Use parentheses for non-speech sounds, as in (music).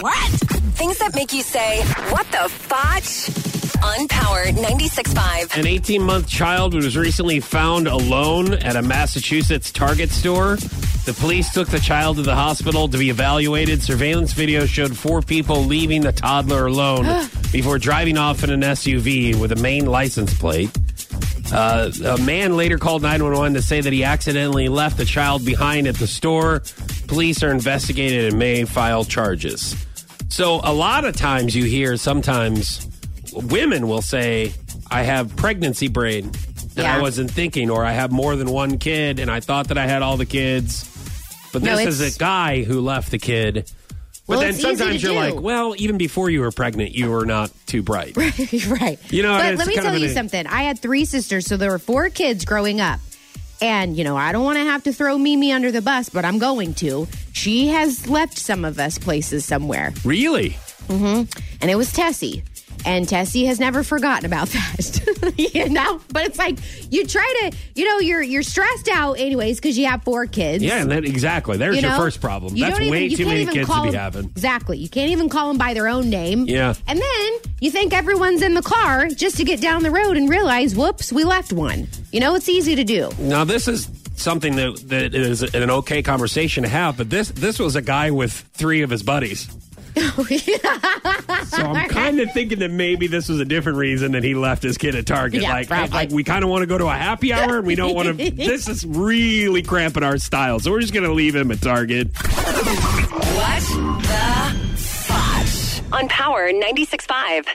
What? Things that make you say, what the fotch? On Power 96.5. An 18 month child was recently found alone at a Massachusetts Target store. The police took the child to the hospital to be evaluated. Surveillance video showed four people leaving the toddler alone (gasps) before driving off in an SUV with a Maine license plate. Uh, a man later called 911 to say that he accidentally left the child behind at the store. Police are investigating and may file charges. So, a lot of times you hear sometimes women will say, I have pregnancy brain and I wasn't thinking, or I have more than one kid and I thought that I had all the kids. But No, this is a guy who left the kid. But Well, then it's easy to sometimes you're do. like, well, even before you were pregnant, you were not too bright. (laughs) right. You know, but let me tell you an- something. I had three sisters, so there were four kids growing up. And, you know, I don't want to have to throw Mimi under the bus, but I'm going to. She has left some of us places somewhere. Really? Mm-hmm. And it was Tessie. And Tessie has never forgotten about (laughs) that. (laughs) you know? But it's like you try to, you know, you're you're stressed out anyways because you have four kids. Yeah, and that exactly. There's You your know? first problem. You That's don't way even- you too can't many even kids to call be them- having. Exactly. You can't even call them by their own name. Yeah. And then you think everyone's in the car just to get down the road and realize, whoops, we left one. You know, it's easy to do. Now this is something that that is an okay conversation to have, but this this was a guy with three of his buddies. (laughs) so I'm kind of thinking that maybe this was a different reason that he left his kid at Target. Yeah, like, probably. like we kind of want to go to a happy hour, and we don't want to. (laughs) this is really cramping our style, so we're just going to leave him at Target. What the fotch? On Power 96.5.